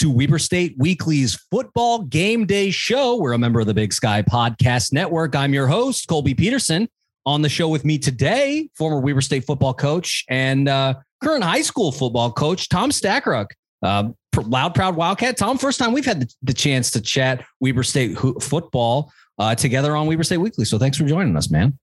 To Weber State Weekly's football game day show. We're a member of the Big Sky Podcast Network. I'm your host, Colby Peterson. On the show with me today, former Weber State football coach and uh, current high school football coach, Tom Stackruk. Uh, loud, proud Wildcat. Tom, first time we've had the, the chance to chat Weber State ho- football uh, together on Weber State Weekly. So thanks for joining us, man.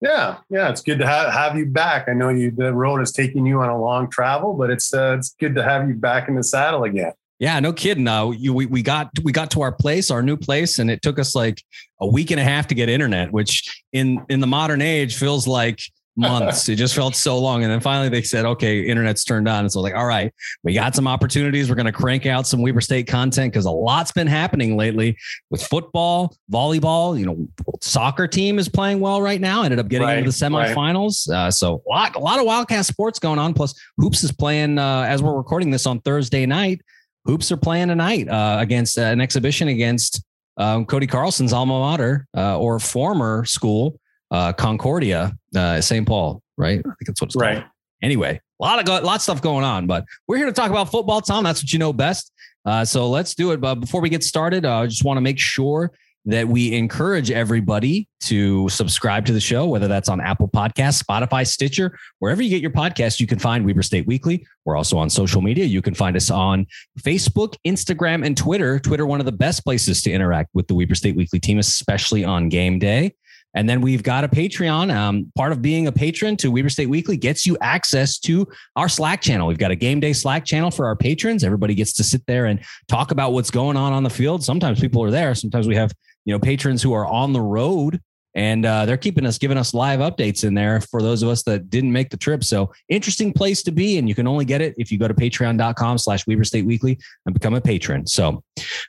Yeah, yeah, it's good to have, have you back. I know you the road is taking you on a long travel, but it's uh, it's good to have you back in the saddle again. Yeah, no kidding. Uh, you, we we got we got to our place, our new place, and it took us like a week and a half to get internet, which in in the modern age feels like months. it just felt so long. And then finally they said, okay, internet's turned on. And so like, all right, we got some opportunities. We're going to crank out some Weber State content because a lot's been happening lately with football, volleyball. You know, soccer team is playing well right now. Ended up getting right, into the semifinals. Right. Uh, so a lot, a lot of Wildcat sports going on. Plus, Hoops is playing uh, as we're recording this on Thursday night. Hoops are playing tonight uh, against uh, an exhibition against um, Cody Carlson's alma mater uh, or former school uh, Concordia, uh, St. Paul, right? I think that's what it's called. right. Anyway, a lot of go- lot of stuff going on, but we're here to talk about football, Tom. That's what you know best. Uh, so let's do it. But before we get started, uh, I just want to make sure that we encourage everybody to subscribe to the show, whether that's on Apple Podcasts, Spotify, Stitcher, wherever you get your podcast, you can find Weber State Weekly. We're also on social media. You can find us on Facebook, Instagram, and Twitter. Twitter, one of the best places to interact with the Weber State Weekly team, especially on game day. And then we've got a Patreon. Um, part of being a patron to Weber State Weekly gets you access to our Slack channel. We've got a game day Slack channel for our patrons. Everybody gets to sit there and talk about what's going on on the field. Sometimes people are there. Sometimes we have you know patrons who are on the road and uh, they're keeping us giving us live updates in there for those of us that didn't make the trip so interesting place to be and you can only get it if you go to patreon.com slash weber state weekly and become a patron so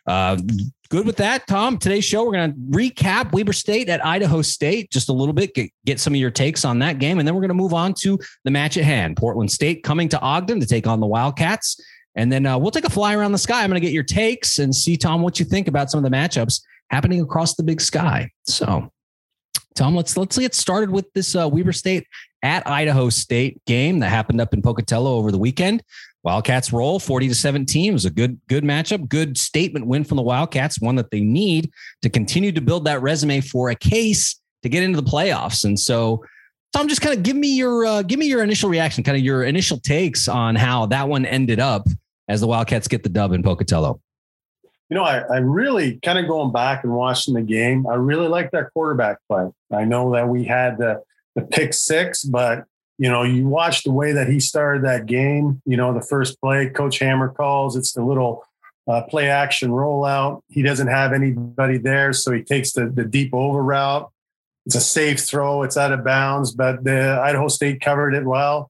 uh, good with that, Tom. Today's show, we're going to recap Weber State at Idaho State just a little bit, get, get some of your takes on that game. And then we're going to move on to the match at hand. Portland State coming to Ogden to take on the Wildcats. And then uh, we'll take a fly around the sky. I'm going to get your takes and see, Tom, what you think about some of the matchups happening across the big sky. So, Tom, let's let's get started with this uh, Weber State at Idaho State game that happened up in Pocatello over the weekend. Wildcats roll 40 to 17 it was a good good matchup, good statement win from the Wildcats, one that they need to continue to build that resume for a case to get into the playoffs. And so Tom, just kind of give me your uh, give me your initial reaction, kind of your initial takes on how that one ended up as the Wildcats get the dub in Pocatello. You know, I, I really kind of going back and watching the game. I really like that quarterback play. I know that we had the the pick six, but you know, you watch the way that he started that game. You know, the first play, Coach Hammer calls. It's the little uh, play action rollout. He doesn't have anybody there, so he takes the the deep over route. It's a safe throw. It's out of bounds, but the Idaho State covered it well.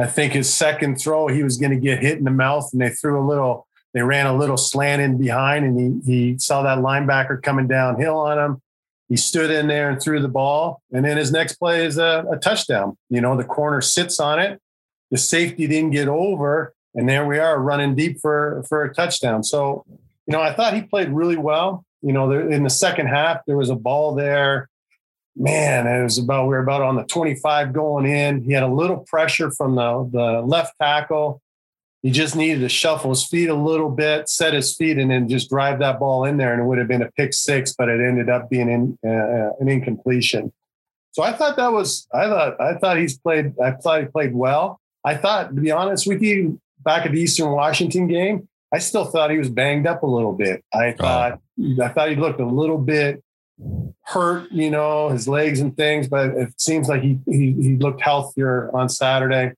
I think his second throw, he was going to get hit in the mouth, and they threw a little. They ran a little slant in behind, and he he saw that linebacker coming downhill on him he stood in there and threw the ball. And then his next play is a, a, touchdown. You know, the corner sits on it. The safety didn't get over. And there we are running deep for, for a touchdown. So, you know, I thought he played really well. You know, there, in the second half, there was a ball there. Man, it was about, we were about on the 25 going in. He had a little pressure from the, the left tackle he just needed to shuffle his feet a little bit, set his feet, and then just drive that ball in there, and it would have been a pick six, but it ended up being in, uh, an incompletion. So I thought that was I thought I thought he's played I thought he played well. I thought to be honest with you, back at the Eastern Washington game, I still thought he was banged up a little bit. I oh. thought oh. I thought he looked a little bit hurt, you know, his legs and things, but it seems like he he, he looked healthier on Saturday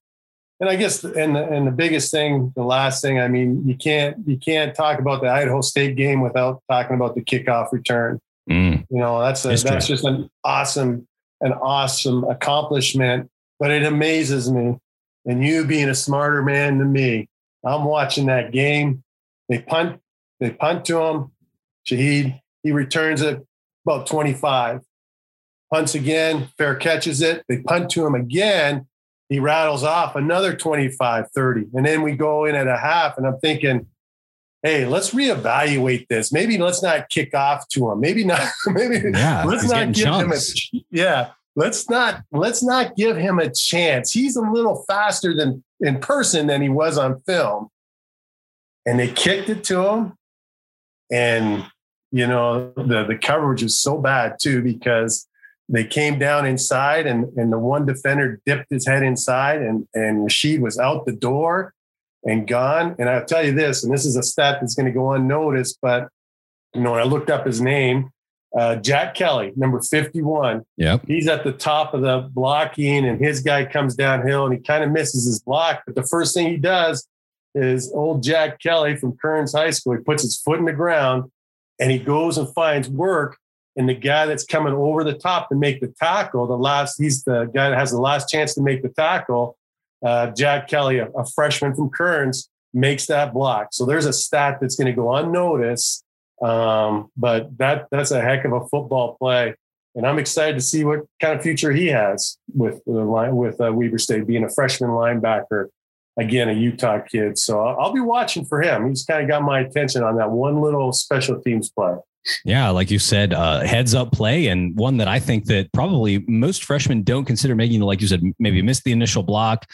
and I guess and the, and the biggest thing, the last thing, I mean, you can't you can't talk about the Idaho State game without talking about the kickoff return. Mm. You know, that's a, that's just an awesome an awesome accomplishment. But it amazes me, and you being a smarter man than me, I'm watching that game. They punt, they punt to him. Shaheed, he returns it about 25. Punts again, fair catches it. They punt to him again he rattles off another 25, 30. And then we go in at a half. And I'm thinking, hey, let's reevaluate this. Maybe let's not kick off to him. Maybe not, maybe yeah, let's not give chunks. him a yeah. Let's not let's not give him a chance. He's a little faster than in person than he was on film. and they kicked it to him. And, you know, the, the coverage was so bad too, because they came down inside and, and the one defender dipped his head inside and, and Rashid was out the door and gone. And I'll tell you this, and this is a stat that's going to go unnoticed, but you know, when I looked up his name, uh, Jack Kelly, number 51. Yep. He's at the top of the blocking, and his guy comes downhill and he kind of misses his block. But the first thing he does is old Jack Kelly from Kearns High School. He puts his foot in the ground and he goes and finds work. And the guy that's coming over the top to make the tackle, the last, he's the guy that has the last chance to make the tackle. Uh, Jack Kelly, a, a freshman from Kearns, makes that block. So there's a stat that's going to go unnoticed um, but that that's a heck of a football play, and I'm excited to see what kind of future he has with the line with uh, Weber State being a freshman linebacker. Again, a Utah kid, so I'll, I'll be watching for him. He's kind of got my attention on that one little special teams play. Yeah, like you said, uh, heads up play, and one that I think that probably most freshmen don't consider making. Like you said, maybe missed the initial block.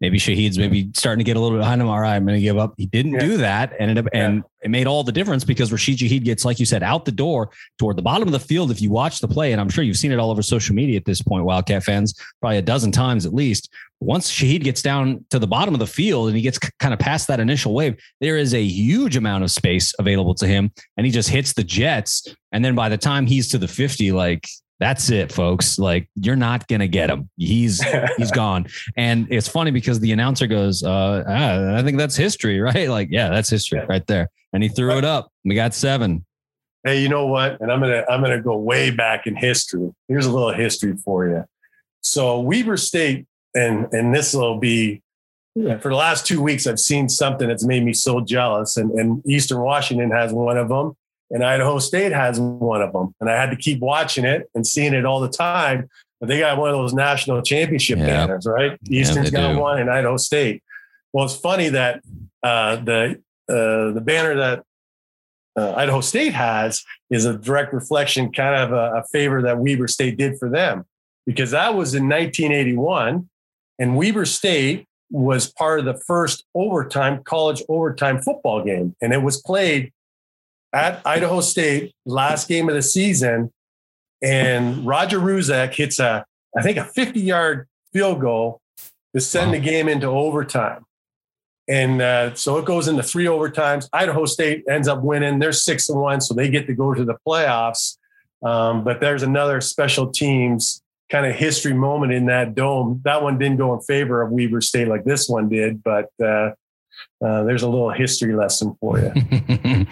Maybe Shaheed's maybe starting to get a little bit behind him. All right, I'm going to give up. He didn't yeah. do that. Ended up, yeah. and it made all the difference because Rashid Shaheed gets, like you said, out the door toward the bottom of the field. If you watch the play, and I'm sure you've seen it all over social media at this point, Wildcat fans, probably a dozen times at least once Shaheed gets down to the bottom of the field and he gets kind of past that initial wave, there is a huge amount of space available to him. And he just hits the Jets. And then by the time he's to the 50, like that's it, folks. Like you're not gonna get him. He's he's gone. And it's funny because the announcer goes, uh, ah, I think that's history, right? Like, yeah, that's history right there. And he threw it up. We got seven. Hey, you know what? And I'm gonna I'm gonna go way back in history. Here's a little history for you. So Weber State and and this will be for the last two weeks i've seen something that's made me so jealous and, and eastern washington has one of them and idaho state has one of them and i had to keep watching it and seeing it all the time but they got one of those national championship yeah. banners right eastern's yeah, got do. one and idaho state well it's funny that uh, the uh, the banner that uh, Idaho State has is a direct reflection, kind of a, a favor that Weber State did for them, because that was in 1981 and Weber State was part of the first overtime college overtime football game. And it was played at Idaho State, last game of the season. And Roger Ruzek hits a, I think, a 50 yard field goal to send the game into overtime. And uh, so it goes into three overtimes. Idaho State ends up winning. They're six and one, so they get to go to the playoffs. Um, but there's another special teams kind of history moment in that dome. That one didn't go in favor of Weber State like this one did, but uh, uh, there's a little history lesson for you.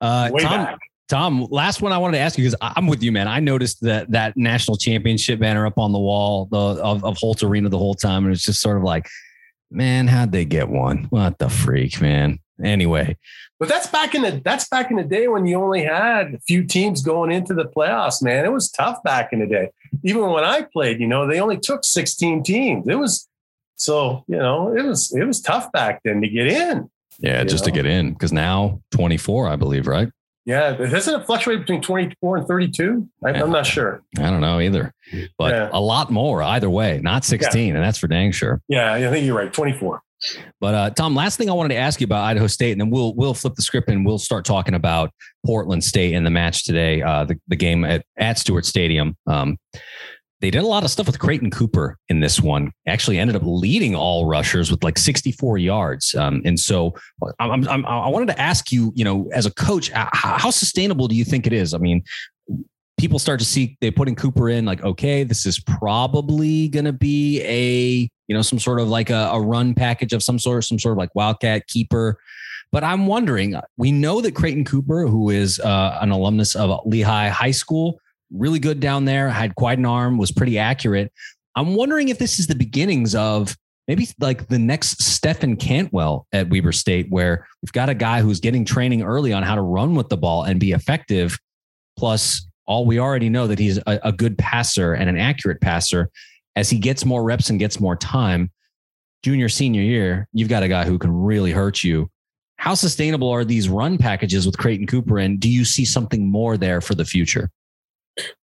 uh, Way Tom, back. Tom, last one I wanted to ask you because I'm with you, man. I noticed that that national championship banner up on the wall the, of, of Holt Arena the whole time, and it's just sort of like, man, how'd they get one? What the freak, man? Anyway, but that's back in the that's back in the day when you only had a few teams going into the playoffs, man. It was tough back in the day. Even when I played, you know, they only took 16 teams. It was so, you know, it was it was tough back then to get in. Yeah, just know? to get in. Because now 24, I believe, right? Yeah, doesn't it fluctuate between 24 and 32? I, am not sure. I don't know either, but yeah. a lot more either way, not 16, yeah. and that's for dang sure. Yeah, I think you're right. 24. But uh, Tom, last thing I wanted to ask you about Idaho State, and then we'll we'll flip the script and we'll start talking about Portland State and the match today, uh, the the game at at Stewart Stadium. Um, they did a lot of stuff with Creighton Cooper in this one. Actually, ended up leading all rushers with like 64 yards. Um, and so, I'm, I'm, i wanted to ask you, you know, as a coach, how, sustainable do you think it is? I mean, people start to see they putting Cooper in like, okay, this is probably going to be a, you know, some sort of like a, a, run package of some sort, some sort of like Wildcat keeper. But I'm wondering, we know that Creighton Cooper, who is uh, an alumnus of Lehi High School, really good down there, had quite an arm, was pretty accurate. I'm wondering if this is the beginnings of maybe like the next Stefan Cantwell at Weber State, where we've got a guy who's getting training early on how to run with the ball and be effective, plus all we already know that he's a, a good passer and an accurate passer. As he gets more reps and gets more time, junior, senior year, you've got a guy who can really hurt you. How sustainable are these run packages with Creighton Cooper? And do you see something more there for the future?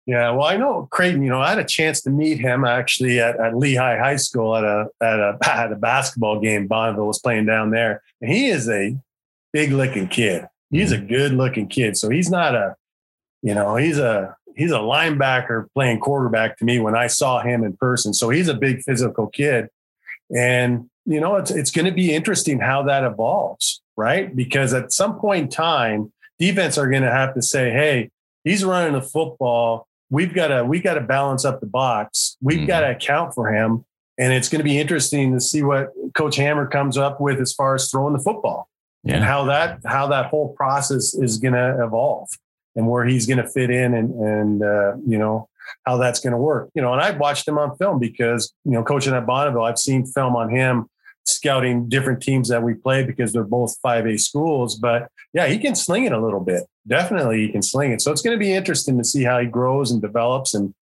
Yeah, well, I know Creighton. You know, I had a chance to meet him actually at, at Lehi High School at a at a at a basketball game. Bonneville was playing down there, and he is a big looking kid. He's a mm-hmm. good looking kid. So he's not a, you know, he's a he's a linebacker playing quarterback to me when I saw him in person. So he's a big physical kid. And you know, it's it's going to be interesting how that evolves, right? Because at some point in time, defense are going to have to say, "Hey, he's running the football. We've got to we got to balance up the box. We've mm-hmm. got to account for him." And it's going to be interesting to see what Coach Hammer comes up with as far as throwing the football yeah. and how that how that whole process is going to evolve and where he's going to fit in and and uh, you know how that's going to work. You know, and I've watched him on film because you know coaching at Bonneville, I've seen film on him scouting different teams that we play because they're both 5A schools. But yeah, he can sling it a little bit. Definitely, he can sling it. So it's going to be interesting to see how he grows and develops and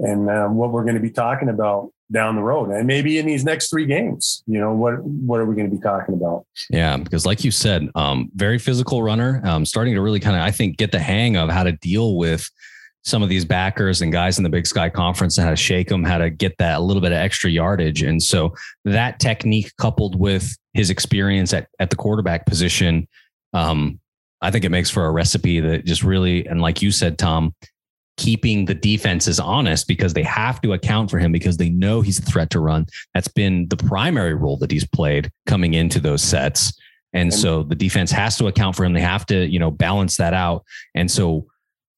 and um, what we're going to be talking about down the road and maybe in these next three games you know what what are we going to be talking about yeah because like you said um very physical runner um starting to really kind of i think get the hang of how to deal with some of these backers and guys in the Big Sky Conference and how to shake them, how to get that a little bit of extra yardage. And so that technique coupled with his experience at, at the quarterback position, um, I think it makes for a recipe that just really, and like you said, Tom, keeping the defenses honest because they have to account for him because they know he's a threat to run. That's been the primary role that he's played coming into those sets. And so the defense has to account for him. They have to, you know, balance that out. And so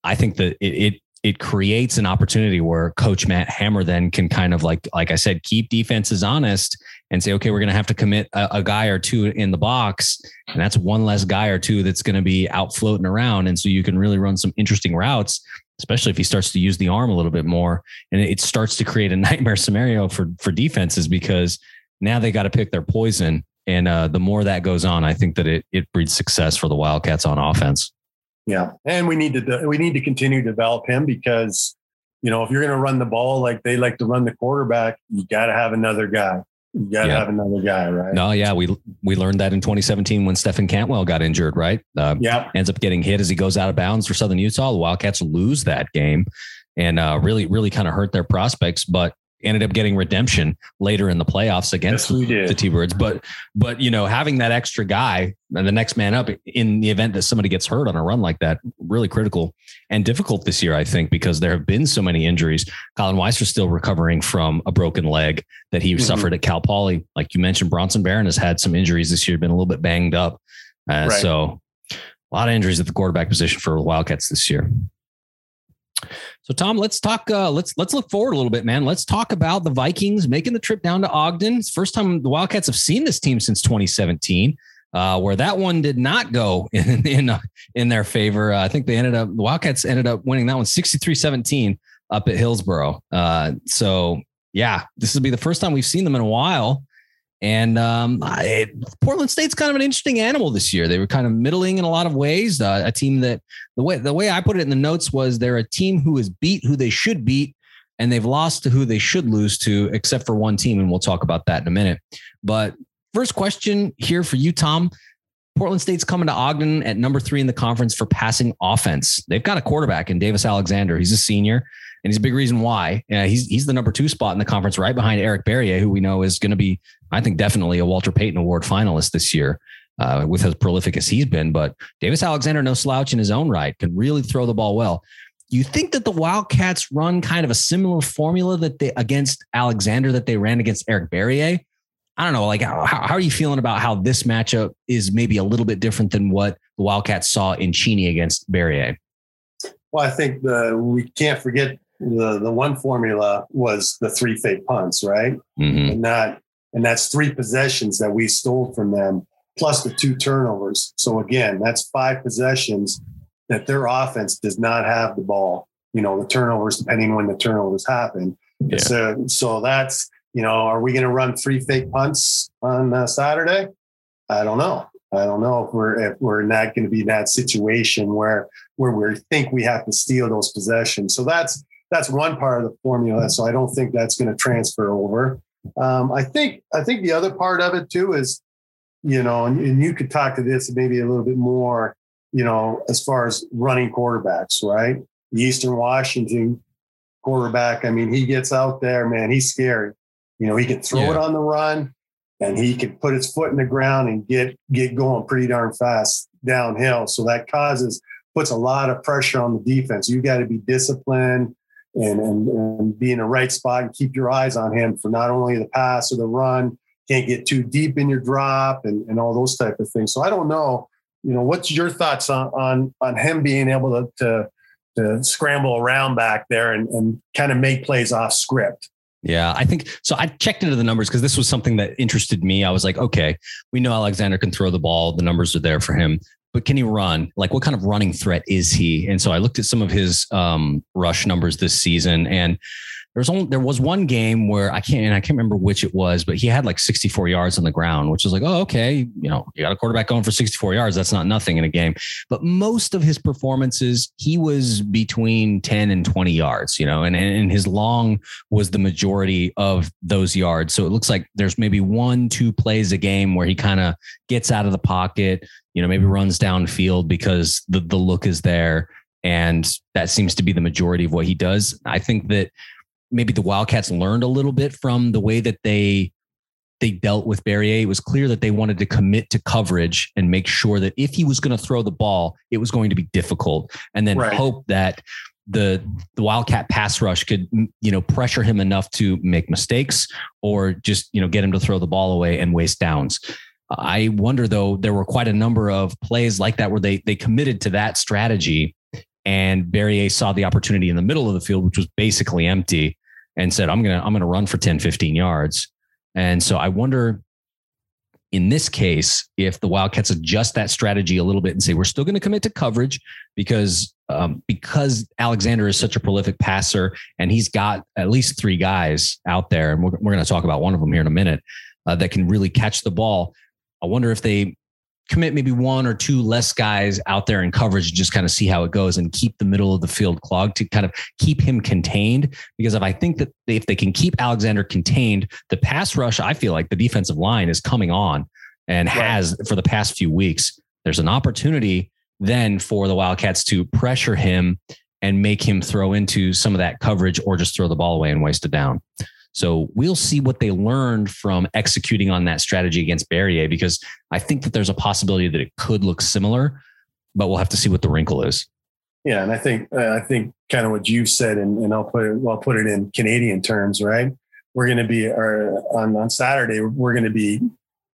I think that it, it it creates an opportunity where coach Matt Hammer then can kind of like like I said keep defenses honest and say okay we're going to have to commit a, a, guy or two in the box and that's one less guy or two that's going to be out floating around. And so you can really run some interesting routes especially if he starts to use the arm a little bit more. And it starts to create a nightmare scenario for for defenses because now they got to pick their poison. And uh, the more that goes on I think that it it breeds success for the Wildcats on offense. Yeah, and we need to we need to continue to develop him because you know if you're going to run the ball like they like to run the quarterback, you got to have another guy. You got to yeah. have another guy, right? No, yeah, we we learned that in 2017 when Stefan Cantwell got injured, right? Uh, yeah, ends up getting hit as he goes out of bounds for Southern Utah. The Wildcats lose that game, and uh, really, really kind of hurt their prospects. But ended up getting redemption later in the playoffs against yes, the T Birds. But but you know, having that extra guy and the next man up in the event that somebody gets hurt on a run like that, really critical and difficult this year, I think, because there have been so many injuries. Colin is still recovering from a broken leg that he mm-hmm. suffered at Cal Poly. Like you mentioned, Bronson Barron has had some injuries this year, been a little bit banged up. Uh, right. So a lot of injuries at the quarterback position for the Wildcats this year. So Tom, let's talk. Uh, let's let's look forward a little bit, man. Let's talk about the Vikings making the trip down to Ogden. It's first time the Wildcats have seen this team since 2017, uh, where that one did not go in in, in their favor. Uh, I think they ended up the Wildcats ended up winning that one 63-17 up at Hillsboro. Uh, so yeah, this will be the first time we've seen them in a while. And um, it, Portland State's kind of an interesting animal this year. They were kind of middling in a lot of ways. Uh, a team that the way the way I put it in the notes was they're a team who is beat who they should beat, and they've lost to who they should lose to, except for one team, and we'll talk about that in a minute. But first question here for you, Tom. Portland State's coming to Ogden at number three in the conference for passing offense. They've got a quarterback in Davis Alexander. He's a senior and he's a big reason why. Uh, he's he's the number two spot in the conference, right behind Eric Barriere, who we know is going to be, I think, definitely a Walter Payton Award finalist this year. Uh, with as prolific as he's been, but Davis Alexander, no slouch in his own right, can really throw the ball well. You think that the Wildcats run kind of a similar formula that they against Alexander that they ran against Eric Barriere? I don't know. Like, how, how are you feeling about how this matchup is maybe a little bit different than what the Wildcats saw in Cheney against Barriere? Well, I think the we can't forget the the one formula was the three fake punts, right? Mm-hmm. And that and that's three possessions that we stole from them, plus the two turnovers. So again, that's five possessions that their offense does not have the ball. You know, the turnovers, depending when the turnovers happen. Yeah. So so that's you know, are we going to run three fake punts on uh, Saturday? I don't know. I don't know if we're if we're not going to be that situation where where we think we have to steal those possessions. So that's that's one part of the formula. So I don't think that's going to transfer over. Um, I think I think the other part of it too is, you know, and, and you could talk to this maybe a little bit more, you know, as far as running quarterbacks, right? The Eastern Washington quarterback. I mean, he gets out there, man. He's scary. You know, he can throw yeah. it on the run. and he can put his foot in the ground and get get going pretty darn fast downhill. So that causes puts a lot of pressure on the defense. You got to be disciplined and, and, and be in the right spot and keep your eyes on him for not only the pass or the run. Can't get too deep in your drop and, and all those type of things. So I don't know. You know, what's your thoughts on on on him being able to to, to scramble around back there and, and kind of make plays off script? Yeah, I think so. I checked into the numbers because this was something that interested me. I was like, okay, we know Alexander can throw the ball. The numbers are there for him, but can he run? Like, what kind of running threat is he? And so I looked at some of his um, rush numbers this season, and there's only there was one game where I can't and I can't remember which it was, but he had like 64 yards on the ground, which was like, oh, okay, you know, you got a quarterback going for 64 yards. That's not nothing in a game. But most of his performances, he was between 10 and 20 yards, you know, and, and his long was the majority of those yards. So it looks like there's maybe one, two plays a game where he kind of gets out of the pocket, you know, maybe runs downfield because the the look is there. And that seems to be the majority of what he does. I think that maybe the Wildcats learned a little bit from the way that they they dealt with Barriere. It was clear that they wanted to commit to coverage and make sure that if he was going to throw the ball, it was going to be difficult, and then right. hope that the the Wildcat pass rush could you know pressure him enough to make mistakes or just you know get him to throw the ball away and waste downs. I wonder though there were quite a number of plays like that where they they committed to that strategy and Barriere saw the opportunity in the middle of the field, which was basically empty, and said, I'm gonna, I'm gonna run for 10, 15 yards. And so I wonder in this case, if the Wildcats adjust that strategy a little bit and say, we're still going to commit to coverage because, um, because Alexander is such a prolific passer and he's got at least three guys out there. And we're, we're going to talk about one of them here in a minute uh, that can really catch the ball. I wonder if they commit maybe one or two less guys out there in coverage and just kind of see how it goes and keep the middle of the field clogged to kind of keep him contained. Because if I think that if they can keep Alexander contained, the pass rush, I feel like the defensive line is coming on and right. has for the past few weeks. There's an opportunity then for the Wildcats to pressure him and make him throw into some of that coverage or just throw the ball away and waste it down. So we'll see what they learned from executing on that strategy against Barriere because I think that there's a possibility that it could look similar, but we'll have to see what the wrinkle is. Yeah, and I think uh, I think kind of what you said, and, and I'll put it I'll put it in Canadian terms, right? We're going to be on on Saturday. We're going to be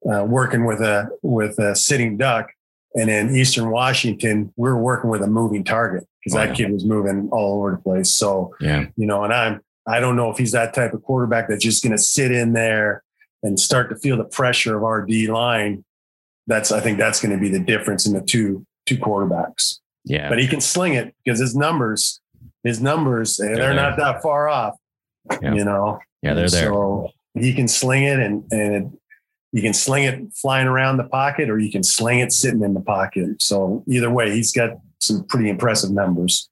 uh, working with a with a sitting duck, and in Eastern Washington, we're working with a moving target because oh, that yeah. kid was moving all over the place. So yeah, you know, and I'm I don't know if he's that type of quarterback that's just going to sit in there and start to feel the pressure of our D line. That's I think that's going to be the difference in the two two quarterbacks. Yeah, but he can sling it because his numbers, his numbers, eh, they're, they're not that far off. Yeah. You know. Yeah, they're there. So he can sling it, and and it, you can sling it flying around the pocket, or you can sling it sitting in the pocket. So either way, he's got some pretty impressive numbers.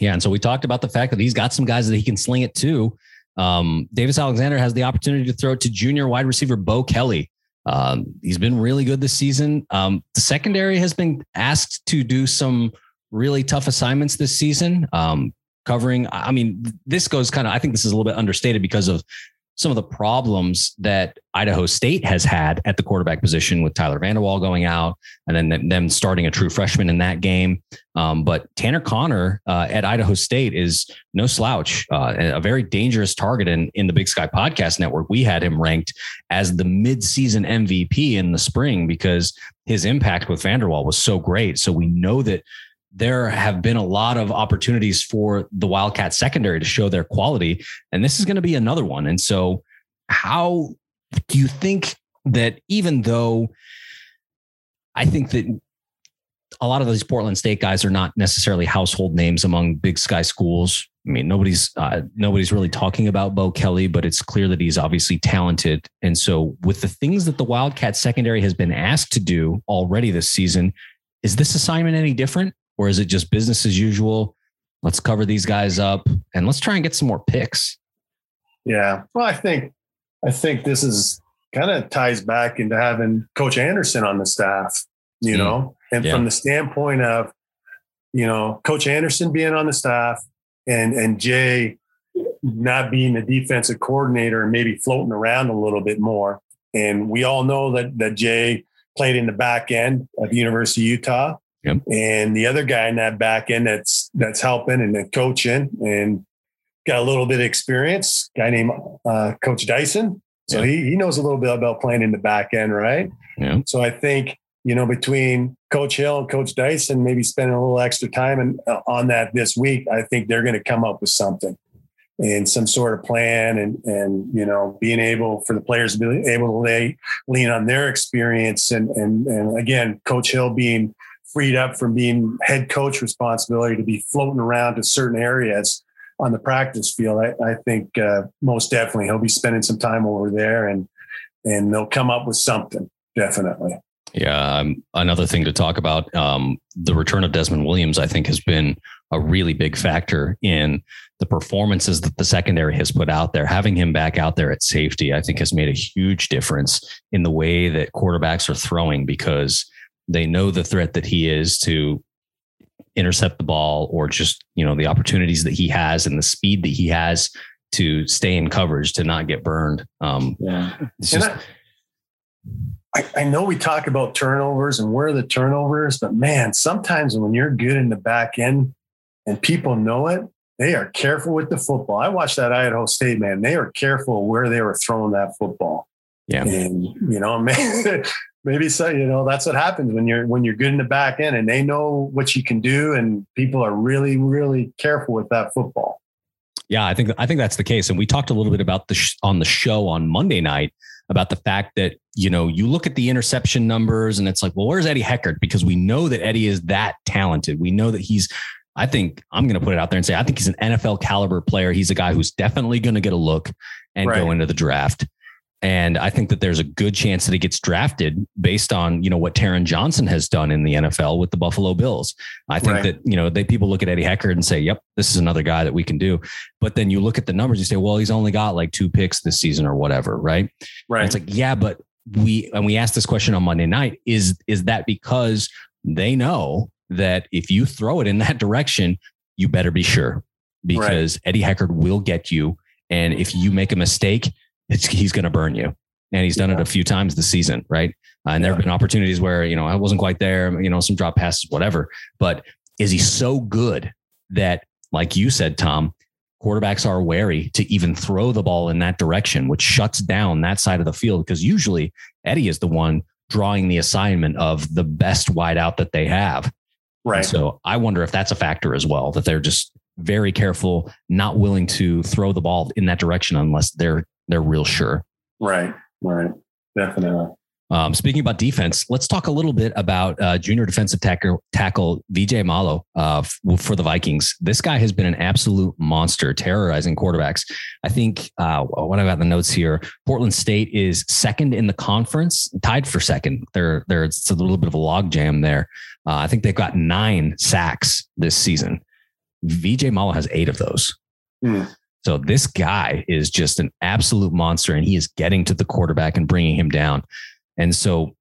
Yeah. And so we talked about the fact that he's got some guys that he can sling it to. Um, Davis Alexander has the opportunity to throw it to junior wide receiver Bo Kelly. Um, he's been really good this season. Um, the secondary has been asked to do some really tough assignments this season. Um, covering, I mean, this goes kind of, I think this is a little bit understated because of some of the problems that Idaho State has had at the quarterback position with Tyler Vander Waal going out and then them starting a true freshman in that game. Um, but Tanner Conner uh, at Idaho State is no slouch, uh, a very dangerous target. And in the Big Sky Podcast Network, we had him ranked as the midseason MVP in the spring because his impact with Vander Waal was so great. So we know that there have been a lot of opportunities for the Wildcat secondary to show their quality. And this is going to be another one. And so, how do you think that even though I think that a lot of these Portland State guys are not necessarily household names among Big Sky schools. I mean, nobody's uh, nobody's really talking about Bo Kelly, but it's clear that he's obviously talented. And so, with the things that the Wildcat secondary has been asked to do already this season, is this assignment any different? Or is it just business as usual? Let's cover these guys up and let's try and get some more picks. Yeah. Well, I think I think this is kind of ties back into having Coach Anderson on the staff, you mm. know, and yeah. from the standpoint of, you know, Coach Anderson being on the staff and and Jay not being the defensive coordinator and maybe floating around a little bit more. and we all know that that Jay played in the back end at the University of Utah. Yep. And the other guy in that back end that's that's helping and coaching and got a little bit of experience, guy named uh, Coach Dyson. So he, he knows a little bit about playing in the back end, right? Yeah. So I think, you know, between Coach Hill and Coach Dyson, maybe spending a little extra time and, uh, on that this week, I think they're going to come up with something and some sort of plan and, and, you know, being able for the players to be able to lay, lean on their experience. And, and, and again, Coach Hill being freed up from being head coach responsibility to be floating around to certain areas on the practice field. I, I think uh, most definitely he'll be spending some time over there, and and they'll come up with something definitely. Yeah, um, another thing to talk about um, the return of Desmond Williams. I think has been a really big factor in the performances that the secondary has put out there. Having him back out there at safety, I think, has made a huge difference in the way that quarterbacks are throwing because they know the threat that he is to intercept the ball or just, you know, the opportunities that he has and the speed that he has to stay in coverage to not get burned. Um, yeah. It's just, I, I know we talk about turnovers and where the turnovers, but man, sometimes when you're good in the back end and people know it, they are careful with the football. I watched that Idaho State man. They are careful where they were throwing that football. Yeah. And you know, man, maybe so you know that's what happens when you're when you're good in the back end and they know what you can do and people are really really careful with that football yeah i think i think that's the case and we talked a little bit about the sh- on the show on monday night about the fact that you know you look at the interception numbers and it's like well where's eddie heckard because we know that eddie is that talented we know that he's I think I'm going to put it out there and say I think he's an NFL caliber player. He's a guy who's definitely going to get a look and right. go into the draft. And I think that there's a good chance that he gets drafted based on, you know, what Taron Johnson has done in the NFL with the Buffalo Bills. I think right. that, you know, they people look at Eddie Heckard and say, yep, this is another guy that we can do. But then you look at the numbers, you say, well, he's only got like two picks this season or whatever. Right. Right. And it's like, yeah, but we, and we asked this question on Monday night, is, is that because they know that if you throw it in that direction, you better be sure because right. Eddie Heckard will get you. And if you make a mistake, he's going to burn you. And he's done yeah. it a few times this season, right? Uh, and there have been opportunities where, you know, I wasn't quite there, you know, some drop passes, whatever. But is he so good that, like you said, Tom, quarterbacks are wary to even throw the ball in that direction, which shuts down that side of the field? Because usually Eddie is the one drawing the assignment of the best wideout that they have. Right. And so I wonder if that's a factor as well, that they're just very careful, not willing to throw the ball in that direction unless they're they're real sure. Right. Right. Definitely. Um, speaking about defense, let's talk a little bit about uh, junior defensive tackle, tackle Vijay Malo uh, f- for the Vikings. This guy has been an absolute monster, terrorizing quarterbacks. I think uh, what I got the notes here: Portland State is second in the conference, tied for second. There, there's a little bit of a logjam there. Uh, I think they've got nine sacks this season. VJ Malo has eight of those. Mm. So this guy is just an absolute monster, and he is getting to the quarterback and bringing him down. And so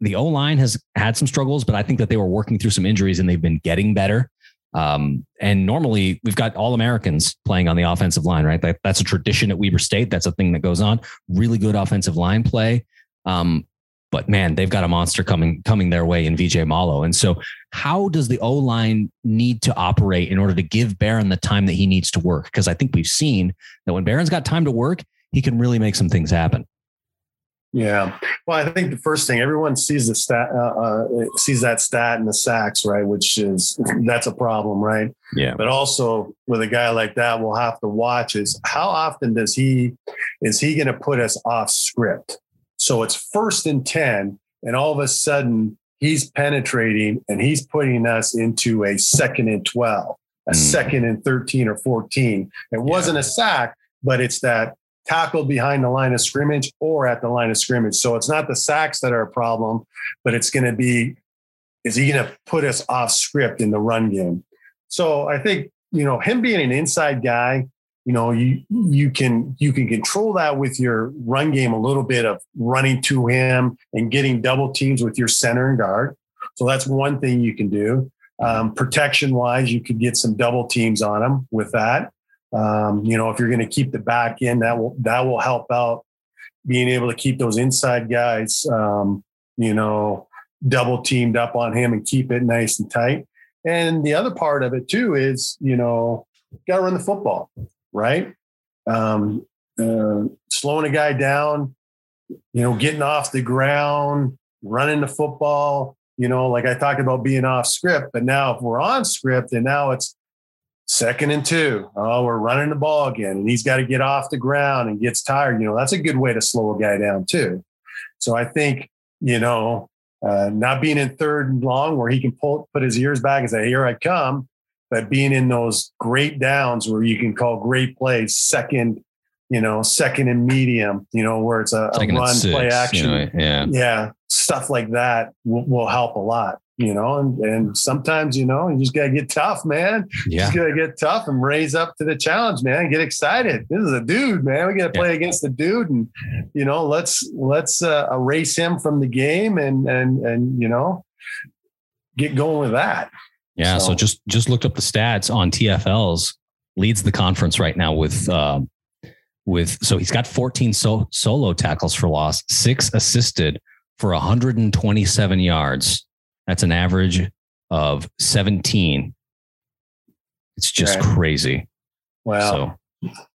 the O line has had some struggles, but I think that they were working through some injuries and they've been getting better. Um, and normally we've got all Americans playing on the offensive line, right? That, that's a tradition at Weber State. That's a thing that goes on. Really good offensive line play. Um, but man, they've got a monster coming coming their way in Vijay Malo. And so, how does the O line need to operate in order to give Barron the time that he needs to work? Because I think we've seen that when Barron's got time to work, he can really make some things happen. Yeah, well, I think the first thing everyone sees the stat uh, uh, sees that stat in the sacks, right? Which is that's a problem, right? Yeah. But also with a guy like that, we'll have to watch is how often does he is he going to put us off script? So it's first and 10, and all of a sudden he's penetrating and he's putting us into a second and 12, a mm. second and 13 or 14. It wasn't a sack, but it's that tackle behind the line of scrimmage or at the line of scrimmage. So it's not the sacks that are a problem, but it's going to be is he going to put us off script in the run game? So I think, you know, him being an inside guy, you know you you can you can control that with your run game a little bit of running to him and getting double teams with your center and guard. So that's one thing you can do. Um, protection wise you could get some double teams on him with that. Um, you know if you're going to keep the back in that will that will help out being able to keep those inside guys, um, you know, double teamed up on him and keep it nice and tight. And the other part of it too is, you know, got to run the football, right? Um, uh, slowing a guy down, you know, getting off the ground, running the football, you know, like I talked about being off script, but now if we're on script and now it's second and two, oh, we're running the ball again and he's got to get off the ground and gets tired, you know, that's a good way to slow a guy down too. So I think, you know, uh, not being in third and long where he can pull, put his ears back and say, here I come, but being in those great downs where you can call great plays, second, you know, second and medium, you know, where it's a, a run six, play action. You know, yeah. Yeah. Stuff like that will, will help a lot you know, and, and sometimes, you know, you just got to get tough, man. Yeah. Just got to get tough and raise up to the challenge, man. Get excited. This is a dude, man. We got to play yeah. against the dude and, you know, let's, let's uh, erase him from the game and, and, and, you know, get going with that. Yeah. So, so just, just looked up the stats on TFLs leads the conference right now with, uh, with, so he's got 14 so, solo tackles for loss, six assisted for 127 yards that's an average of 17. It's just right. crazy. Well, so.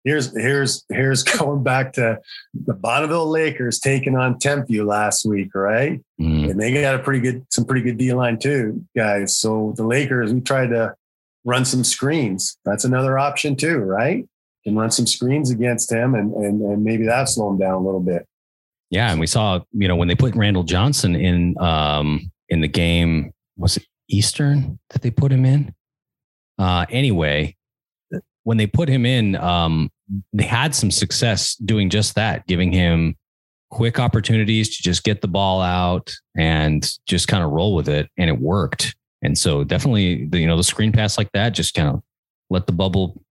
Here's here's here's going back to the Bonneville Lakers taking on Timpview last week, right? Mm. And they got a pretty good some pretty good D line too, guys. So the Lakers, we tried to run some screens. That's another option too, right? Can run some screens against him and and, and maybe that slow him down a little bit. Yeah, and we saw, you know, when they put Randall Johnson in um, in the game. Was it Eastern that they put him in? Uh, anyway, when they put him in, um, they had some success doing just that, giving him quick opportunities to just get the ball out and just kind of roll with it, and it worked. And so, definitely, the, you know, the screen pass like that, just kind of let the bubble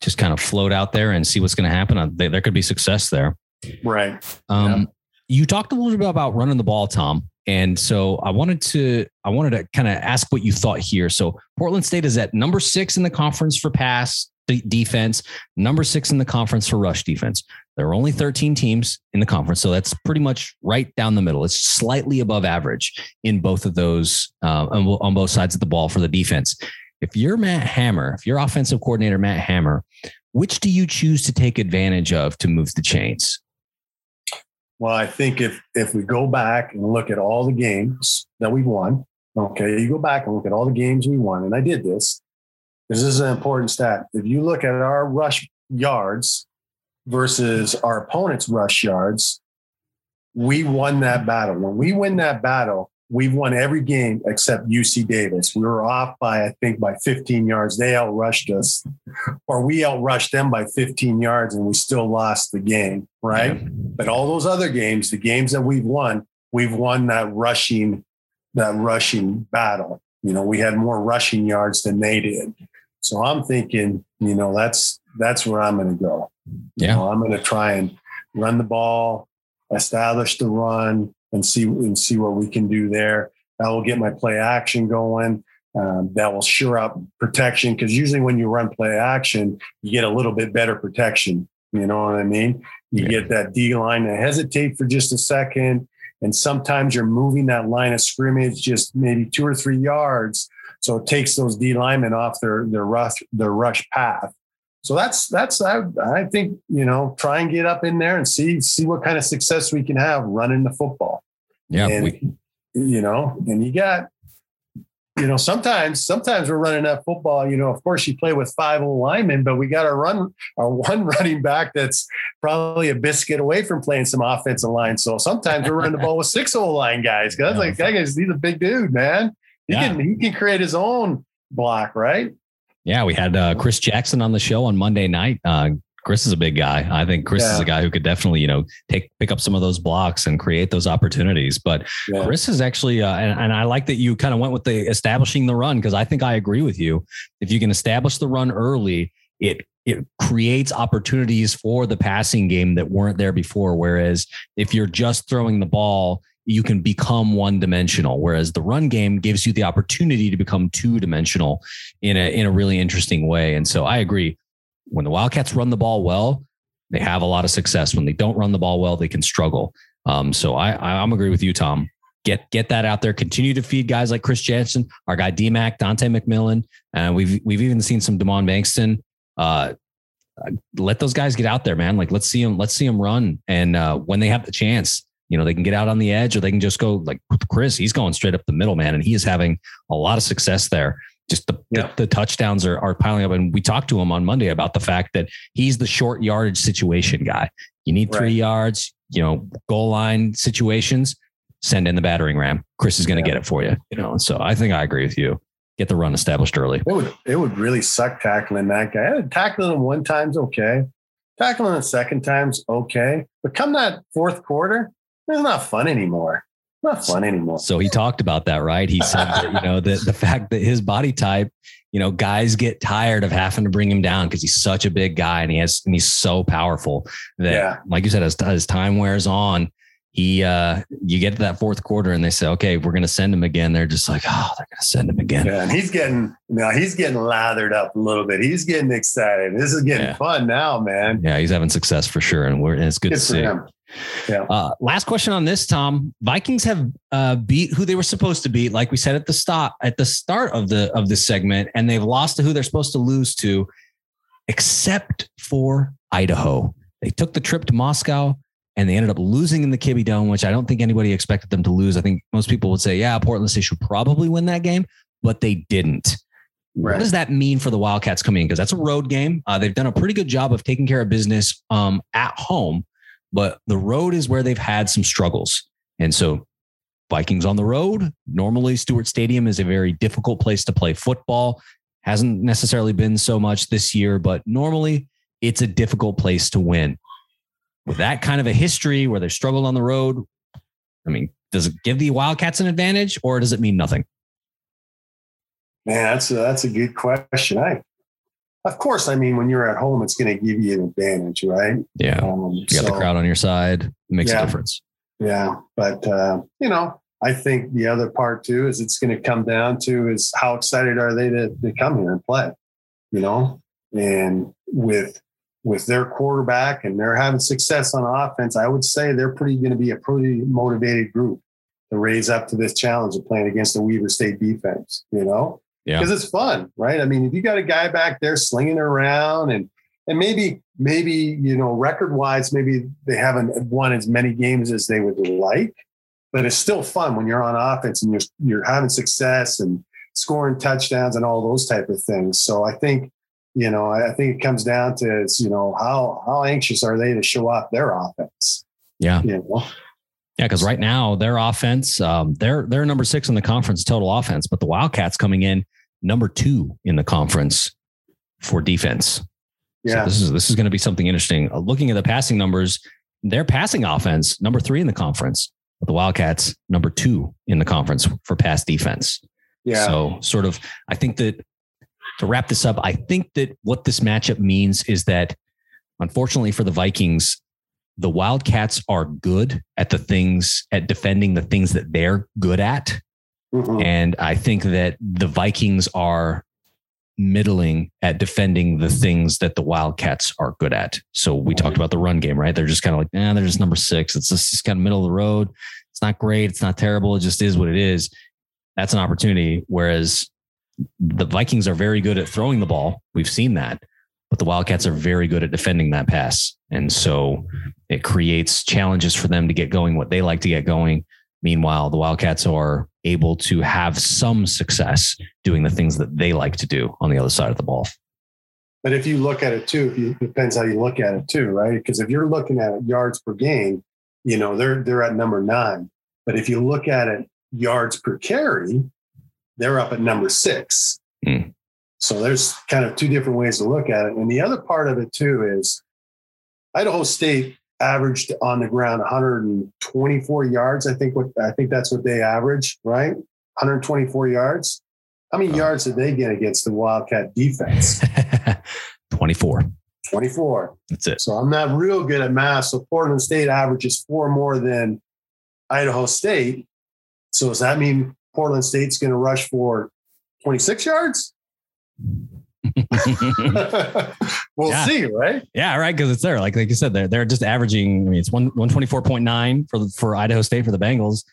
just kind of float out there and see what's going to happen. Uh, there could be success there. Right. Um, yeah. You talked a little bit about running the ball, Tom. And so I wanted to I wanted to kind of ask what you thought here. So Portland State is at number six in the conference for pass defense, number six in the conference for rush defense. There are only 13 teams in the conference, so that's pretty much right down the middle. It's slightly above average in both of those uh, on, on both sides of the ball for the defense. If you're Matt Hammer, if you're offensive coordinator Matt Hammer, which do you choose to take advantage of to move the chains? Well, I think if if we go back and look at all the games that we've won, okay, you go back and look at all the games we won, and I did this this is an important stat. If you look at our rush yards versus our opponent's rush yards, we won that battle. When we win that battle, we've won every game except UC Davis. We were off by, I think, by 15 yards. They outrushed us, or we outrushed them by 15 yards, and we still lost the game, right? Yeah. But all those other games, the games that we've won, we've won that rushing, that rushing battle. You know, we had more rushing yards than they did. So I'm thinking, you know, that's that's where I'm going to go. You yeah, know, I'm going to try and run the ball, establish the run, and see and see what we can do there. That will get my play action going. Um, that will sure up protection because usually when you run play action, you get a little bit better protection. You know what I mean? You yeah. get that D line to hesitate for just a second. And sometimes you're moving that line of scrimmage just maybe two or three yards. So it takes those D linemen off their their rush their rush path. So that's that's I, I think you know try and get up in there and see see what kind of success we can have running the football. Yeah, and, we, you know, and you got you know sometimes sometimes we're running that football. You know, of course you play with five old linemen, but we got our run our one running back that's probably a biscuit away from playing some offensive line. So sometimes we're running the ball with six old line guys. Cause like that guy's he's a big dude, man. He yeah. can he can create his own block, right? Yeah, we had uh, Chris Jackson on the show on Monday night. Uh, Chris is a big guy. I think Chris yeah. is a guy who could definitely, you know, take pick up some of those blocks and create those opportunities. But yeah. Chris is actually, uh, and, and I like that you kind of went with the establishing the run because I think I agree with you. If you can establish the run early, it it creates opportunities for the passing game that weren't there before. Whereas if you're just throwing the ball, you can become one dimensional. Whereas the run game gives you the opportunity to become two dimensional in a in a really interesting way. And so I agree. When the Wildcats run the ball well, They have a lot of success. When they don't run the ball well, they can struggle. Um, so I, I'm agree with you, Tom. Get get that out there. Continue to feed guys like Chris Jansen, our guy DMAC, Dontae McMillan, and we've we've even seen some Demond Bankston. Uh, let those guys get out there, man. Like let's see them. Let's see them run. And uh, when they have the chance, you know, they can get out on the edge, or they can just go like Chris. He's going straight up the middle, man, and he is having a lot of success there just the, yeah. the, the, touchdowns are, are piling up. And we talked to him on Monday about the fact that he's the short yardage situation guy. You need three right. yards, you know, goal line situations, send in the battering ram. Chris is going to yeah. get it for you, you know. So I think I agree with you. Get the run established early. It would it would really suck tackling that guy. Tackling him one time's okay. Tackling the second time's okay. But come that fourth quarter, it's not fun anymore not fun anymore. So he talked about that, right? He said that, you know, the, the fact that his body type, you know, guys get tired of having to bring him down because he's such a big guy and he has, and he's so powerful that, yeah. like you said, as, as time wears on, he, uh, you get to that fourth quarter and they say, okay, we're going to send him again. They're just like, oh, they're going to send him again. Yeah. And he's getting, now he's getting lathered up a little bit. He's getting excited. This is getting yeah. fun now, man. Yeah. He's having success for sure. And we're, and it's good, good to see. Him. Yeah. Uh, last question on this, Tom. Vikings have uh, beat who they were supposed to beat, like we said at the start at the start of the of this segment, and they've lost to who they're supposed to lose to, except for Idaho. They took the trip to Moscow and they ended up losing in the Kibbie Dome, which I don't think anybody expected them to lose. I think most people would say, yeah, Portland State should probably win that game, but they didn't. Right. What does that mean for the Wildcats coming in? Because that's a road game. Uh, they've done a pretty good job of taking care of business um, at home but the road is where they've had some struggles. And so Vikings on the road, normally Stewart Stadium is a very difficult place to play football. Hasn't necessarily been so much this year, but normally it's a difficult place to win. With that kind of a history where they've struggled on the road, I mean, does it give the Wildcats an advantage or does it mean nothing? Man, that's a, that's a good question. I of course, I mean, when you're at home, it's going to give you an advantage, right? Yeah. Um, you got so, the crowd on your side, it makes yeah, a difference. Yeah. But, uh, you know, I think the other part too is it's going to come down to is how excited are they to, to come here and play, you know? And with, with their quarterback and they're having success on offense, I would say they're pretty going to be a pretty motivated group to raise up to this challenge of playing against the Weber State defense, you know? Yeah. Because it's fun, right? I mean, if you got a guy back there slinging around and and maybe maybe you know record wise maybe they haven't won as many games as they would like but it's still fun when you're on offense and you're you're having success and scoring touchdowns and all those type of things so i think you know i think it comes down to you know how how anxious are they to show off their offense yeah you know? Yeah, because right now their offense, um, they're they're number six in the conference total offense, but the Wildcats coming in number two in the conference for defense. Yeah, so this is this is going to be something interesting. Uh, looking at the passing numbers, their passing offense number three in the conference, but the Wildcats number two in the conference for pass defense. Yeah. So sort of, I think that to wrap this up, I think that what this matchup means is that, unfortunately for the Vikings, the Wildcats are good at the things at defending the things that they're good at. Mm-hmm. And I think that the Vikings are middling at defending the things that the Wildcats are good at. So we talked about the run game, right? They're just kind of like, eh, they're just number six. It's just, just kind of middle of the road. It's not great. It's not terrible. It just is what it is. That's an opportunity. Whereas the Vikings are very good at throwing the ball. We've seen that, but the Wildcats are very good at defending that pass. And so it creates challenges for them to get going what they like to get going. Meanwhile, the Wildcats are able to have some success doing the things that they like to do on the other side of the ball. But if you look at it too, it depends how you look at it too, right? Because if you're looking at yards per game, you know they're they're at number nine. But if you look at it yards per carry, they're up at number six. Mm. So there's kind of two different ways to look at it. And the other part of it too is Idaho State averaged on the ground 124 yards. I think what I think that's what they average, right? 124 yards. How many oh. yards did they get against the Wildcat defense? 24. 24. That's it. So I'm not real good at math. So Portland State averages four more than Idaho State. So does that mean Portland State's going to rush for 26 yards? we'll Yeah. see, right? Yeah, right. Because it's there. Like like you said, they're they're just averaging. I mean, it's one one twenty four point nine for the, for Idaho State for the Bengals.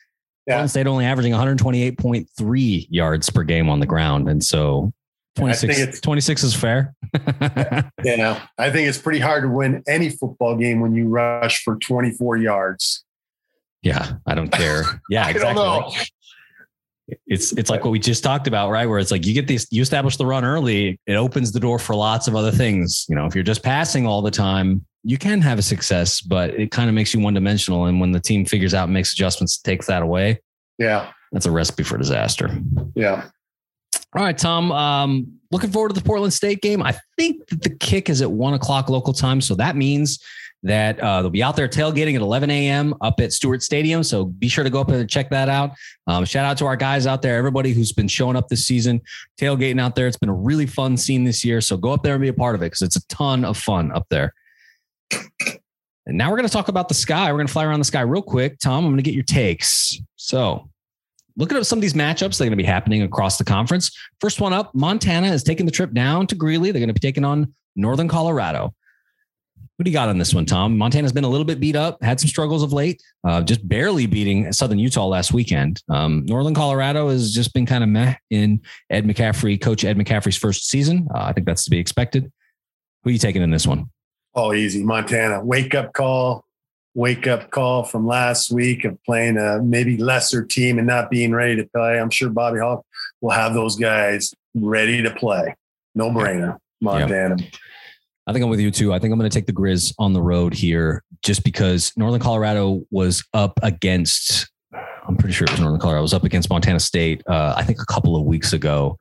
Yeah. Golden State only averaging one hundred twenty eight point three yards per game on the ground, and so I 26, 26 is fair. Yeah. I think it's pretty hard to win any football game when you rush for 24 yards. yeah, I don't care. Yeah, exactly. know. It's it's like what we just talked about, right? Where it's like you get these, you establish the run early, it opens the door for lots of other things. You know, if you're just passing all the time, you can have a success, but it kind of makes you one dimensional. And when the team figures out and makes adjustments, takes that away, Yeah. that's a recipe for disaster. Yeah. All right, Tom. Um, looking forward to the Portland State game. I think that the kick is at one o'clock local time, so that means that uh, they'll be out there tailgating at 11 a.m. up at Stewart Stadium. So be sure to go up and check that out. Um, shout out to our guys out there, everybody who's been showing up this season, tailgating out there. It's been a really fun scene this year. So go up there and be a part of it because it's a ton of fun up there. And now we're going to talk about the sky. We're going to fly around the sky real quick. Tom, I'm going to get your takes. So looking at some of these matchups that are going to be happening across the conference. First one up, Montana is taking the trip down to Greeley. They're going to be taking on Northern Colorado. What do you got on this one, Tom? Montana's been a little bit beat up, had some struggles of late, uh, just barely beating Southern Utah last weekend. Um, Northern Colorado has just been kind of meh in Ed McCaffrey, Coach Ed McCaffrey's first season. Uh, I think that's to be expected. Who are you taking in this one? Oh, easy. Montana. Wake up call. Wake up call from last week of playing a maybe lesser team and not being ready to play. I'm sure Bobby Hauck will have those guys ready to play. No brainer. Montana. I think I'm with you too. I think I'm going to take the Grizz on the road here just because Northern Colorado was up against, I'm pretty sure it was Northern Colorado, was up against Montana State, uh, I think a couple of weeks ago.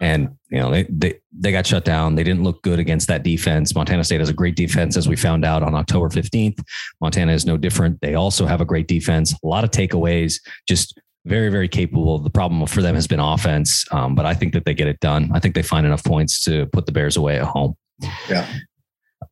And, you know, they, they, they got shut down. They didn't look good against that defense. Montana State has a great defense, as we found out on October 15th. Montana is no different. They also have a great defense, a lot of takeaways, just very, very capable. The problem for them has been offense, um, but I think that they get it done. I think they find enough points to put the Bears away at home. Yeah.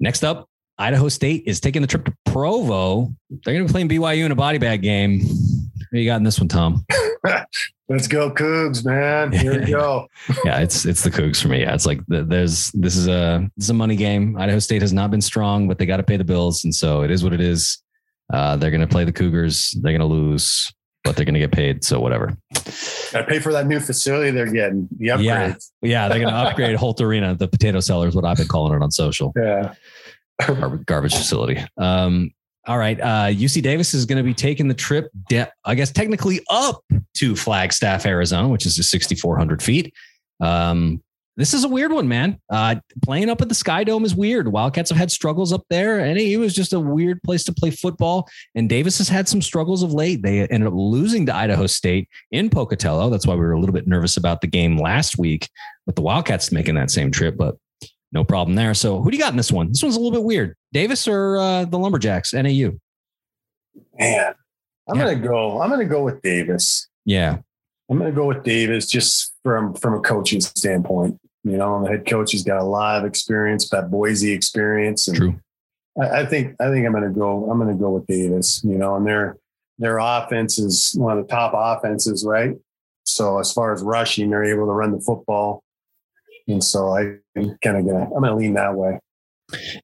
Next up, Idaho State is taking the trip to Provo. They're going to be playing BYU in a body bag game. What you got in this one, Tom? Let's go, Cougs, man. Here we go. yeah, it's it's the Cougs for me. Yeah, it's like the, there's this is a this is a money game. Idaho State has not been strong, but they got to pay the bills, and so it is what it is. Uh, they're going to play the Cougars. They're going to lose, but they're going to get paid. So whatever. Got to pay for that new facility they're getting. The upgrades. Yeah. Yeah, they're going to upgrade Holt Arena, the potato cellar is what I've been calling it on social. Yeah. Garbage, garbage facility. Um, all right. Uh, UC Davis is going to be taking the trip, de- I guess, technically up to Flagstaff, Arizona, which is just 6,400 feet. Um, this is a weird one, man. Uh, playing up at the Sky Dome is weird. Wildcats have had struggles up there, and it was just a weird place to play football. And Davis has had some struggles of late. They ended up losing to Idaho State in Pocatello. That's why we were a little bit nervous about the game last week with the Wildcats making that same trip, but no problem there. So, who do you got in this one? This one's a little bit weird. Davis or uh, the Lumberjacks, NAU? Man. I'm Yeah. gonna go. I'm gonna go with Davis. Yeah. I'm gonna go with Davis just from from a coaching standpoint. You know, the head coach has got a lot of experience, that Boise experience, and True. I, I think I think I'm gonna go. I'm gonna go with Davis. You know, and their their offense is one of the top offenses, right? So as far as rushing, they're able to run the football, and so I'm kind of gonna I'm gonna lean that way.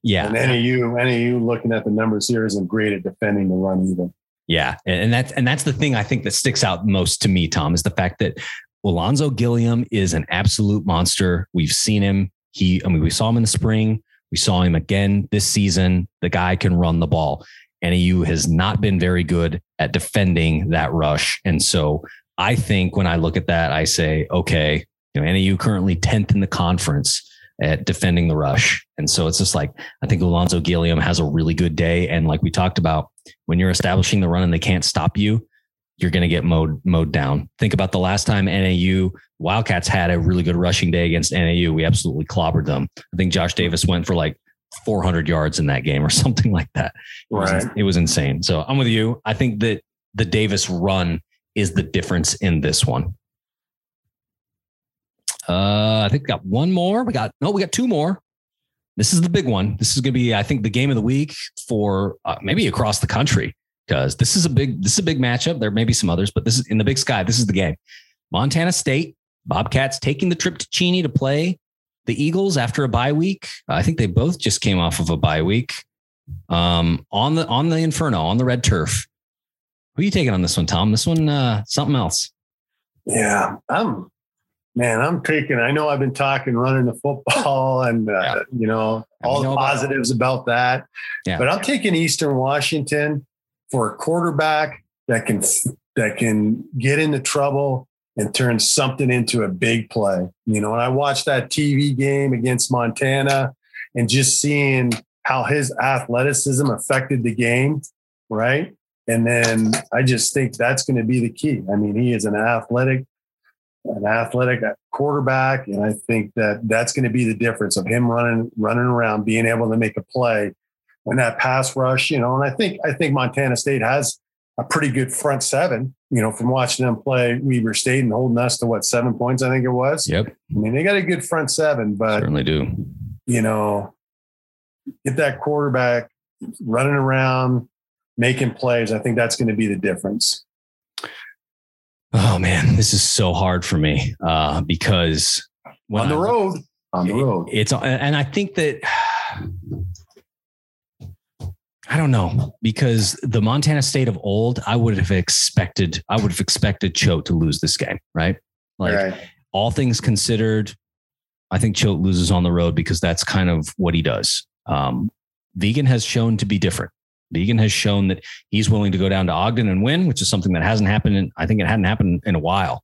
Yeah. And any you NAU NAU looking at the numbers here isn't great at defending the run either. Yeah, and that's and that's the thing I think that sticks out most to me, Tom, is the fact that Ulonzo Gilliam is an absolute monster. We've seen him. He, I mean, we saw him in the spring. We saw him again this season. The guy can run the ball. NAU has not been very good at defending that rush, and so I think when I look at that, I say, okay, you know, NAU currently tenth in the conference at defending the rush, and so it's just like I think Ulonzo Gilliam has a really good day, and like we talked about when you're establishing the run and they can't stop you, you're going to get mowed mowed down. Think about the last time NAU Wildcats had a really good rushing day against NAU. We absolutely clobbered them. I think Josh Davis went for like 400 yards in that game or something like that. It was, Right. it was insane. So I'm with you. I think that the Davis run is the difference in this one. Uh, I think we got one more. We got no, we got two more. This is the big one. This is going to be, I think, the game of the week for uh, maybe across the country because this is a big this is a big matchup. There may be some others, but this is in the Big Sky. This is the game. Montana State Bobcats taking the trip to Cheney to play the Eagles after a bye week. I think they both just came off of a bye week. Um, on the on the Inferno on the red turf. Who are you taking on this one, Tom? This one, uh, something else. Yeah, I'm man. I'm taking. I know I've been talking running the football and uh, yeah. you know all the positives about that. Yeah. But I'm taking Eastern Washington for a quarterback that can that can get into trouble and turn something into a big play. You know, when I watched that TV game against Montana and just seeing how his athleticism affected the game, right? And then I just think that's going to be the key. I mean, he is an athletic, an athletic quarterback, and I think that that's going to be the difference of him running, running around, being able to make a play when that pass rush. You know, and I think I think Montana State has a pretty good front seven. You know, from watching them play Weber State and holding us to what seven points, I think it was. Yep. I mean, they got a good front seven, but certainly do. You know, get that quarterback running around, making plays. I think that's going to be the difference. Oh man, this is so hard for me uh, because on the road, on the road, it's and I think that I don't know because the Montana State of old, I would have expected, I would have expected Choate to lose this game, right? Like right. all things considered, I think Choate loses on the road because that's kind of what he does. Um, Vigen has shown to be different. Vigen has shown that he's willing to go down to Ogden and win, which is something that hasn't happened. In, I think it hadn't happened in a while.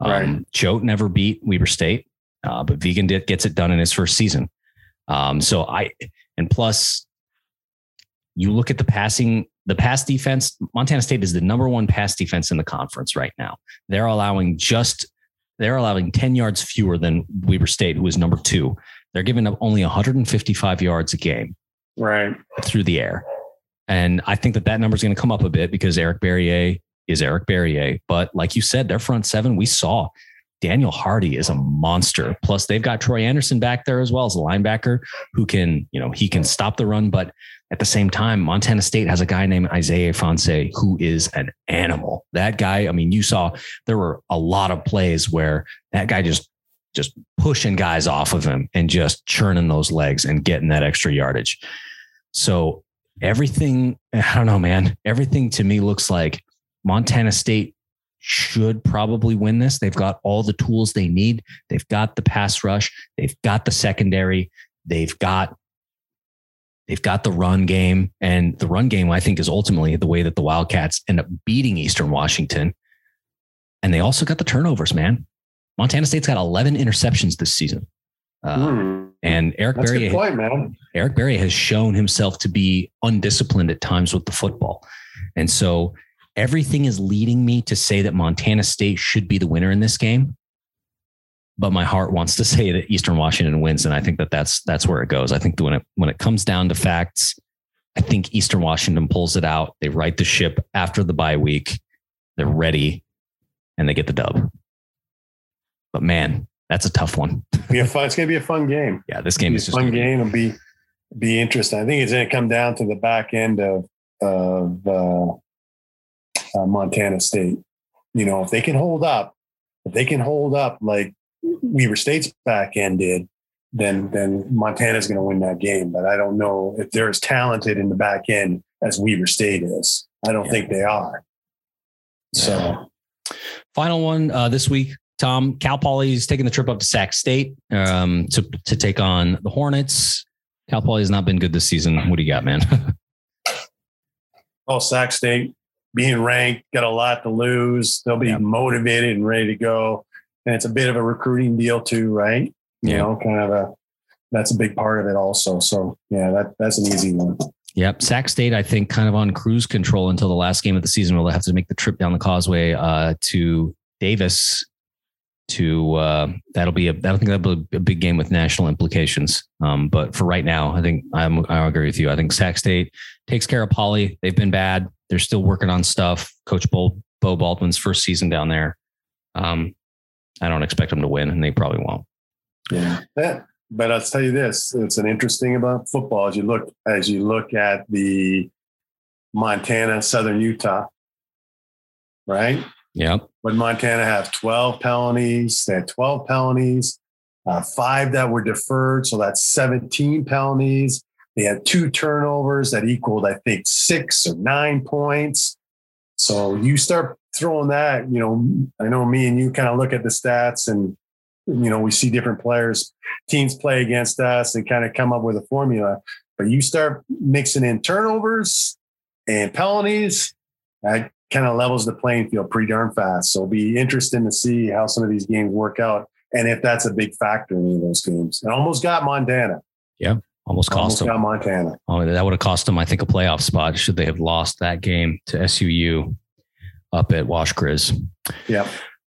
Um, right. Choate never beat Weber State, uh, but Vigen did, gets it done in his first season. Um, so I, and plus, you look at the passing, the pass defense. Montana State is the number one pass defense in the conference right now. They're allowing just they're allowing 10 yards fewer than Weber State, who is number two. They're giving up only 155 yards a game, right, through the air. And I think that that number is going to come up a bit because Eric Barriere is Eric Barriere. But like you said, their front seven, we saw Daniel Hardy is a monster. Plus, they've got Troy Andersen back there as well as a linebacker who can, you know, he can stop the run. But at the same time, Montana State has a guy named Isaiah Ifanse who is an animal. That guy, I mean, you saw there were a lot of plays where that guy just just pushing guys off of him and just churning those legs and getting that extra yardage. So everything, I don't know, man. Everything to me looks like Montana State should probably win this. They've got all the tools they need. They've got the pass rush. They've got the secondary. They've got they've got the run game, and the run game I think is ultimately the way that the Wildcats end up beating Eastern Washington. And they also got the turnovers, man. Montana State's got 11 interceptions this season. Uh, mm. And Eric That's Barriere, point, man. Eric Barriere has shown himself to be undisciplined at times with the football, and so everything is leading me to say that Montana State should be the winner in this game. But my heart wants to say that Eastern Washington wins, and I think that that's that's where it goes. I think when it when it comes down to facts, I think Eastern Washington pulls it out. They right the ship after the bye week. They're ready, and they get the dub. But man, that's a tough one. fun, it's going to be a fun game. Yeah, this game is a fun game and be be interesting. I think it's going to come down to the back end of of uh, uh, Montana State. You know, if they can hold up, if they can hold up like Weber State's back end did, then then Montana's going to win that game. But I don't know if they're as talented in the back end as Weber State is. I don't yeah. think they are. So, final one uh, this week. Tom Cal Poly is taking the trip up to Sac State um, to to take on the Hornets. Cal Poly has not been good this season. What do you got, man? oh, Sac State being ranked, got a lot to lose. They'll be yeah. motivated and ready to go. And it's a bit of a recruiting deal too, right? You yeah. know, kind of a that's a big part of it also. So yeah, that that's an easy one. Yep. Sac State, I think, kind of on cruise control until the last game of the season. We'll have to make the trip down the causeway uh, to Davis. To uh, that'll be a I don't think that'll be a big game with national implications. Um, but for right now, I think I'm, I agree with you. I think Sac State takes care of Poly. They've been bad. They're still working on stuff. Coach Beau, Beau Baldwin's first season down there. Um, I don't expect them to win, and they probably won't. Yeah, yeah. But I'll tell you this: it's an interesting about football as you look as you look at the Montana, Southern Utah, right? Yep. But Montana have 12 penalties. They had 12 penalties. uh, five that were deferred. So that's 17 penalties. They had two turnovers that equaled, I think, six or nine points. So you start throwing that, you know, I know me and you kind of look at the stats and, you know, we see different players, teams play against us and kind of come up with a formula. But you start mixing in turnovers and penalties, that kind of levels the playing field pretty darn fast. So it'll be interesting to see how some of these games work out and if that's a big factor in any of those games. And almost got Montana. Yeah. Almost cost almost them. Montana. Oh, that would have cost them, I think, a playoff spot should they have lost that game to SUU up at Wash Grizz. Yeah.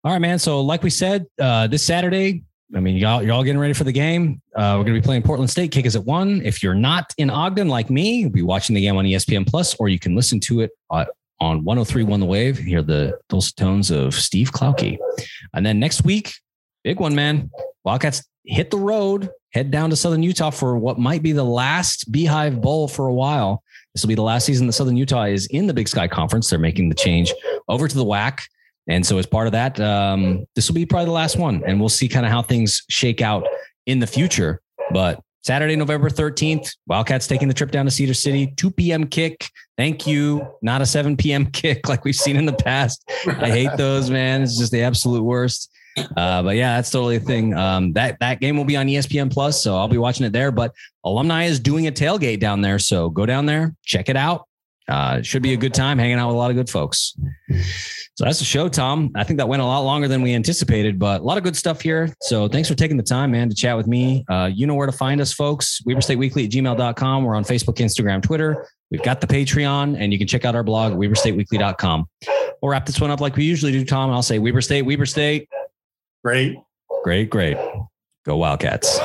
All right, man. So, like we said, uh, this Saturday, I mean, y'all, you're all getting ready for the game. Uh, we're going to be playing Portland State. Kick is at one. If you're not in Ogden like me, you'll be watching the game on ESPN Plus, or you can listen to it uh, on 103.1 The Wave. Hear the dulcet tones of Steve Klauck. And then next week, big one, man. Wildcats hit the road, head down to Southern Utah for what might be the last Beehive Bowl for a while. This will be the last season that Southern Utah is in the Big Sky Conference. They're making the change over to the WAC. And so, as part of that, um, this will be probably the last one. And we'll see kind of how things shake out in the future. But Saturday, November 13th, Wildcats taking the trip down to Cedar City, 2 p.m. kick. Thank you. Not a 7 p.m. kick like we've seen in the past. I hate those, man. It's just the absolute worst. Uh, but yeah, that's totally a thing. Um, that that game will be on ESPN Plus, so I'll be watching it there. But alumni is doing a tailgate down there, so go down there, check it out. Uh, should be a good time hanging out with a lot of good folks. So that's the show, Tom. I think that went a lot longer than we anticipated, but a lot of good stuff here. So thanks for taking the time, man, to chat with me. Uh, you know where to find us, folks. Weber State Weekly at gmail.com. We're on Facebook, Instagram, Twitter. We've got the Patreon, and you can check out our blog at weberstateweekly.com. We'll wrap this one up like we usually do, Tom. I'll say Weber State, Weber State. Great. Great, great. Go Wildcats.